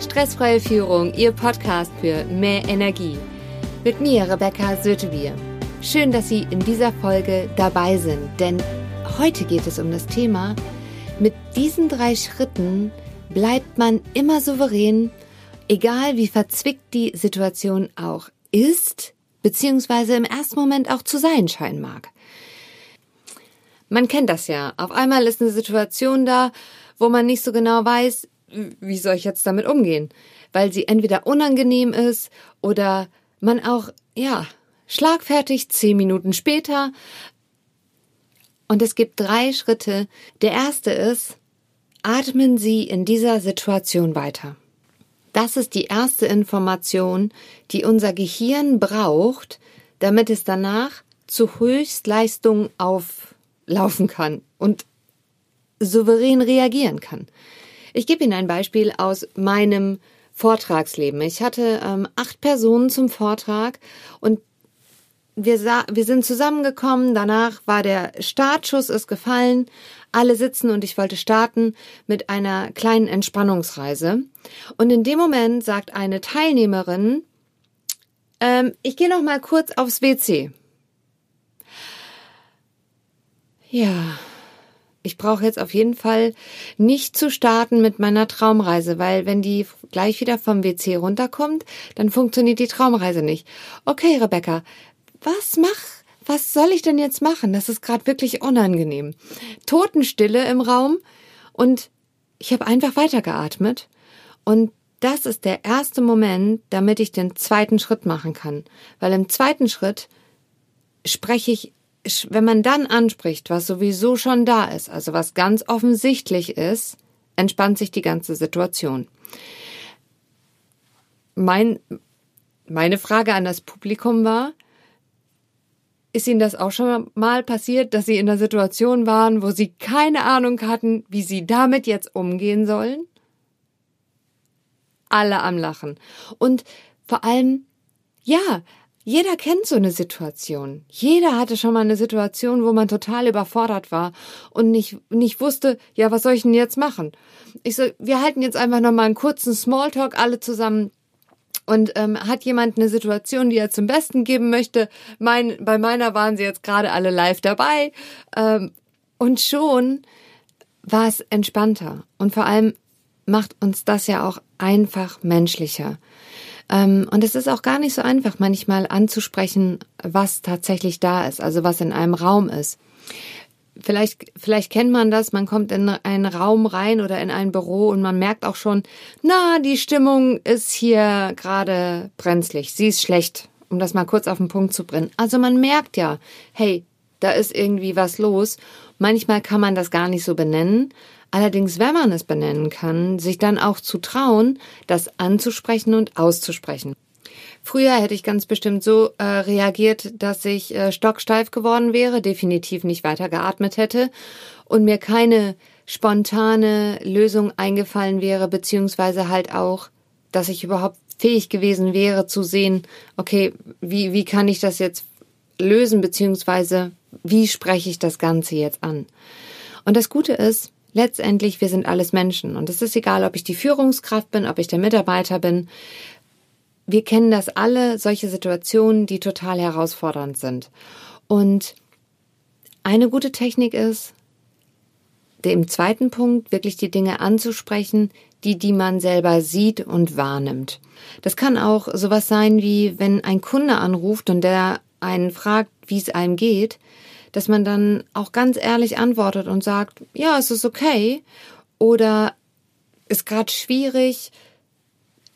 Stressfreie Führung, Ihr Podcast für mehr Energie. Mit mir, Rebecca Sötebier. Schön, dass Sie in dieser Folge dabei sind, denn heute geht es um das Thema, mit diesen drei Schritten bleibt man immer souverän, egal wie verzwickt die Situation auch ist, beziehungsweise im ersten Moment auch zu sein scheinen mag. Man kennt das ja. Auf einmal ist eine Situation da, wo man nicht so genau weiß, wie soll ich jetzt damit umgehen? Weil sie entweder unangenehm ist oder man auch, ja, schlagfertig zehn Minuten später. Und es gibt drei Schritte. Der erste ist, atmen Sie in dieser Situation weiter. Das ist die erste Information, die unser Gehirn braucht, damit es danach zu Höchstleistung auflaufen kann und souverän reagieren kann. Ich gebe Ihnen ein Beispiel aus meinem Vortragsleben. Ich hatte ähm, acht Personen zum Vortrag und wir, sah, wir sind zusammengekommen. Danach war der Startschuss ist gefallen. Alle sitzen und ich wollte starten mit einer kleinen Entspannungsreise. Und in dem Moment sagt eine Teilnehmerin, ähm, ich gehe noch mal kurz aufs WC. Ja, ich brauche jetzt auf jeden Fall nicht zu starten mit meiner Traumreise, weil wenn die gleich wieder vom WC runterkommt, dann funktioniert die Traumreise nicht. Okay, Rebecca, was mach? Was soll ich denn jetzt machen? Das ist gerade wirklich unangenehm. Totenstille im Raum und ich habe einfach weitergeatmet und das ist der erste Moment, damit ich den zweiten Schritt machen kann, weil im zweiten Schritt spreche ich wenn man dann anspricht, was sowieso schon da ist, also was ganz offensichtlich ist, entspannt sich die ganze Situation. Mein, meine Frage an das Publikum war, ist Ihnen das auch schon mal passiert, dass Sie in einer Situation waren, wo Sie keine Ahnung hatten, wie Sie damit jetzt umgehen sollen? Alle am Lachen. Und vor allem, ja, jeder kennt so eine Situation. Jeder hatte schon mal eine Situation, wo man total überfordert war und nicht, nicht wusste, ja, was soll ich denn jetzt machen? Ich so, wir halten jetzt einfach noch mal einen kurzen Smalltalk alle zusammen. Und ähm, hat jemand eine Situation, die er zum Besten geben möchte? Mein, bei meiner waren sie jetzt gerade alle live dabei. Ähm, und schon war es entspannter. Und vor allem macht uns das ja auch einfach menschlicher. Ähm, und es ist auch gar nicht so einfach, manchmal anzusprechen, was tatsächlich da ist, also was in einem Raum ist. Vielleicht, vielleicht kennt man das, man kommt in einen Raum rein oder in ein Büro und man merkt auch schon, na, die Stimmung ist hier gerade brenzlig, sie ist schlecht, um das mal kurz auf den Punkt zu bringen. Also man merkt ja, hey, da ist irgendwie was los. Manchmal kann man das gar nicht so benennen, Allerdings, wenn man es benennen kann, sich dann auch zu trauen, das anzusprechen und auszusprechen. Früher hätte ich ganz bestimmt so äh, reagiert, dass ich äh, stocksteif geworden wäre, definitiv nicht weiter geatmet hätte und mir keine spontane Lösung eingefallen wäre, beziehungsweise halt auch, dass ich überhaupt fähig gewesen wäre zu sehen, okay, wie, wie kann ich das jetzt lösen, beziehungsweise wie spreche ich das Ganze jetzt an? Und das Gute ist, letztendlich, wir sind alles Menschen. Und es ist egal, ob ich die Führungskraft bin, ob ich der Mitarbeiter bin. Wir kennen das alle, solche Situationen, die total herausfordernd sind. Und eine gute Technik ist, dem zweiten Punkt wirklich die Dinge anzusprechen, die, die man selber sieht und wahrnimmt. Das kann auch sowas sein wie, wenn ein Kunde anruft und der einen fragt, wie es einem geht, dass man dann auch ganz ehrlich antwortet und sagt, ja, es ist okay oder ist gerade schwierig.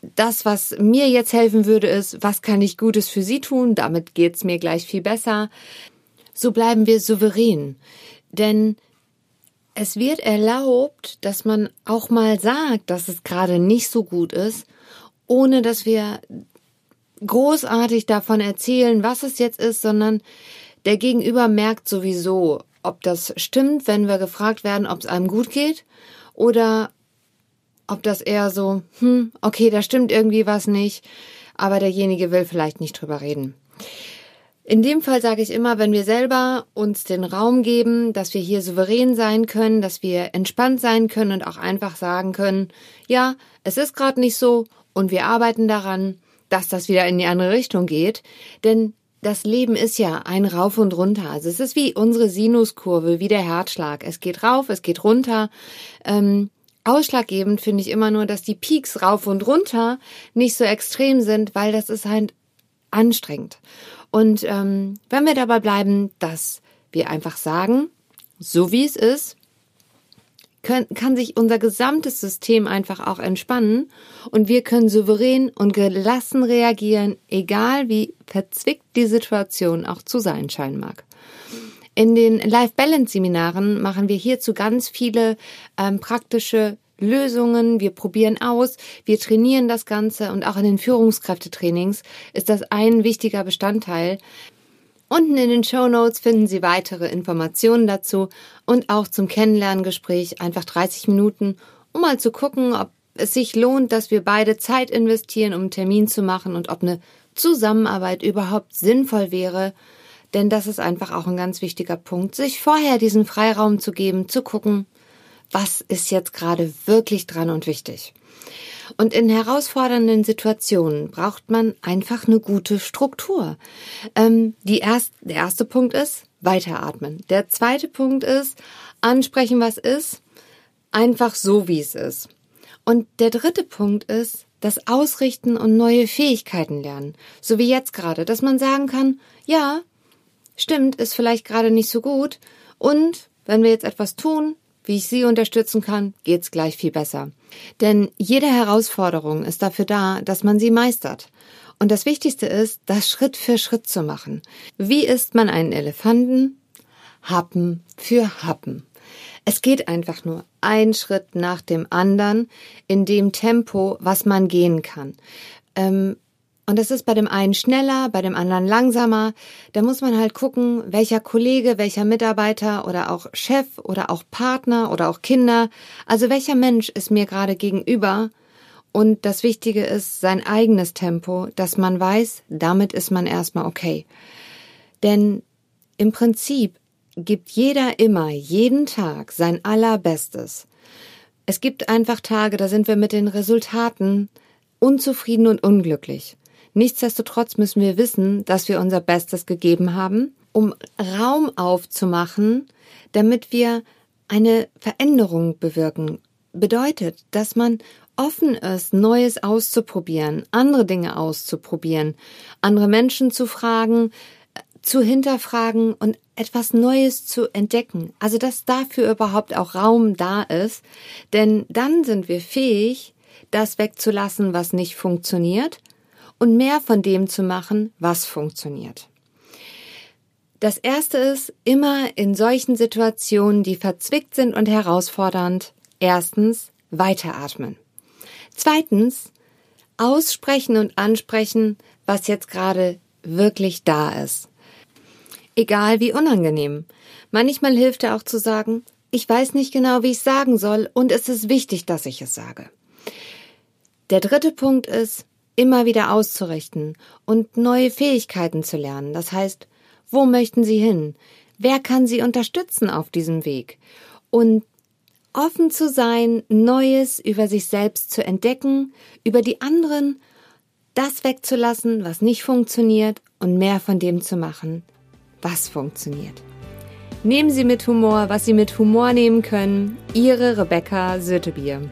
Das, was mir jetzt helfen würde, ist, was kann ich Gutes für Sie tun? Damit geht's mir gleich viel besser. So bleiben wir souverän. Denn es wird erlaubt, dass man auch mal sagt, dass es gerade nicht so gut ist, ohne dass wir großartig davon erzählen, was es jetzt ist, sondern der Gegenüber merkt sowieso, ob das stimmt, wenn wir gefragt werden, ob es einem gut geht oder ob das eher so, hm, okay, da stimmt irgendwie was nicht, aber derjenige will vielleicht nicht drüber reden. In dem Fall sage ich immer, wenn wir selber uns den Raum geben, dass wir hier souverän sein können, dass wir entspannt sein können und auch einfach sagen können, ja, es ist gerade nicht so und wir arbeiten daran, dass das wieder in die andere Richtung geht. Denn das Leben ist ja ein Rauf und runter. Also es ist wie unsere Sinuskurve, wie der Herzschlag. Es geht rauf, es geht runter. Ähm, ausschlaggebend finde ich immer nur, dass die Peaks rauf und runter nicht so extrem sind, weil das ist halt anstrengend. Und ähm, wenn wir dabei bleiben, dass wir einfach sagen, so wie es ist, können, kann sich unser gesamtes System einfach auch entspannen und wir können souverän und gelassen reagieren, egal wie verzwickt die Situation auch zu sein scheinen mag. In den Life Balance Seminaren machen wir hierzu ganz viele ähm, praktische Lösungen, wir probieren aus, wir trainieren das Ganze und auch in den Führungskräftetrainings ist das ein wichtiger Bestandteil. Unten in den Show Notes finden Sie weitere Informationen dazu und auch zum Kennenlerngespräch einfach 30 Minuten, um mal zu gucken, ob es sich lohnt, dass wir beide Zeit investieren, um einen Termin zu machen und ob eine Zusammenarbeit überhaupt sinnvoll wäre. Denn das ist einfach auch ein ganz wichtiger Punkt, sich vorher diesen Freiraum zu geben, zu gucken, was ist jetzt gerade wirklich dran und wichtig. Und in herausfordernden Situationen braucht man einfach eine gute Struktur. Ähm, die erst, der erste Punkt ist weiteratmen. Der zweite Punkt ist ansprechen, was ist, einfach so, wie es ist. Und der dritte Punkt ist das Ausrichten und neue Fähigkeiten lernen. So wie jetzt gerade, dass man sagen kann, ja, stimmt, ist vielleicht gerade nicht so gut. Und wenn wir jetzt etwas tun, wie ich Sie unterstützen kann, geht's gleich viel besser. Denn jede Herausforderung ist dafür da, dass man sie meistert. Und das Wichtigste ist, das Schritt für Schritt zu machen. Wie isst man einen Elefanten? Happen für Happen. Es geht einfach nur ein Schritt nach dem anderen in dem Tempo, was man gehen kann. Ähm, und das ist bei dem einen schneller, bei dem anderen langsamer. Da muss man halt gucken, welcher Kollege, welcher Mitarbeiter oder auch Chef oder auch Partner oder auch Kinder, also welcher Mensch ist mir gerade gegenüber. Und das Wichtige ist sein eigenes Tempo, dass man weiß, damit ist man erstmal okay. Denn im Prinzip gibt jeder immer, jeden Tag sein allerbestes. Es gibt einfach Tage, da sind wir mit den Resultaten unzufrieden und unglücklich. Nichtsdestotrotz müssen wir wissen, dass wir unser Bestes gegeben haben, um Raum aufzumachen, damit wir eine Veränderung bewirken. Bedeutet, dass man offen ist, Neues auszuprobieren, andere Dinge auszuprobieren, andere Menschen zu fragen, zu hinterfragen und etwas Neues zu entdecken. Also, dass dafür überhaupt auch Raum da ist, denn dann sind wir fähig, das wegzulassen, was nicht funktioniert und mehr von dem zu machen, was funktioniert. Das erste ist, immer in solchen Situationen, die verzwickt sind und herausfordernd, erstens weiteratmen. Zweitens, aussprechen und ansprechen, was jetzt gerade wirklich da ist. Egal wie unangenehm. Manchmal hilft er auch zu sagen, ich weiß nicht genau, wie ich sagen soll und es ist wichtig, dass ich es sage. Der dritte Punkt ist, immer wieder auszurichten und neue Fähigkeiten zu lernen. Das heißt, wo möchten Sie hin? Wer kann Sie unterstützen auf diesem Weg? Und offen zu sein, Neues über sich selbst zu entdecken, über die anderen, das wegzulassen, was nicht funktioniert und mehr von dem zu machen, was funktioniert. Nehmen Sie mit Humor, was Sie mit Humor nehmen können. Ihre Rebecca Sötebier.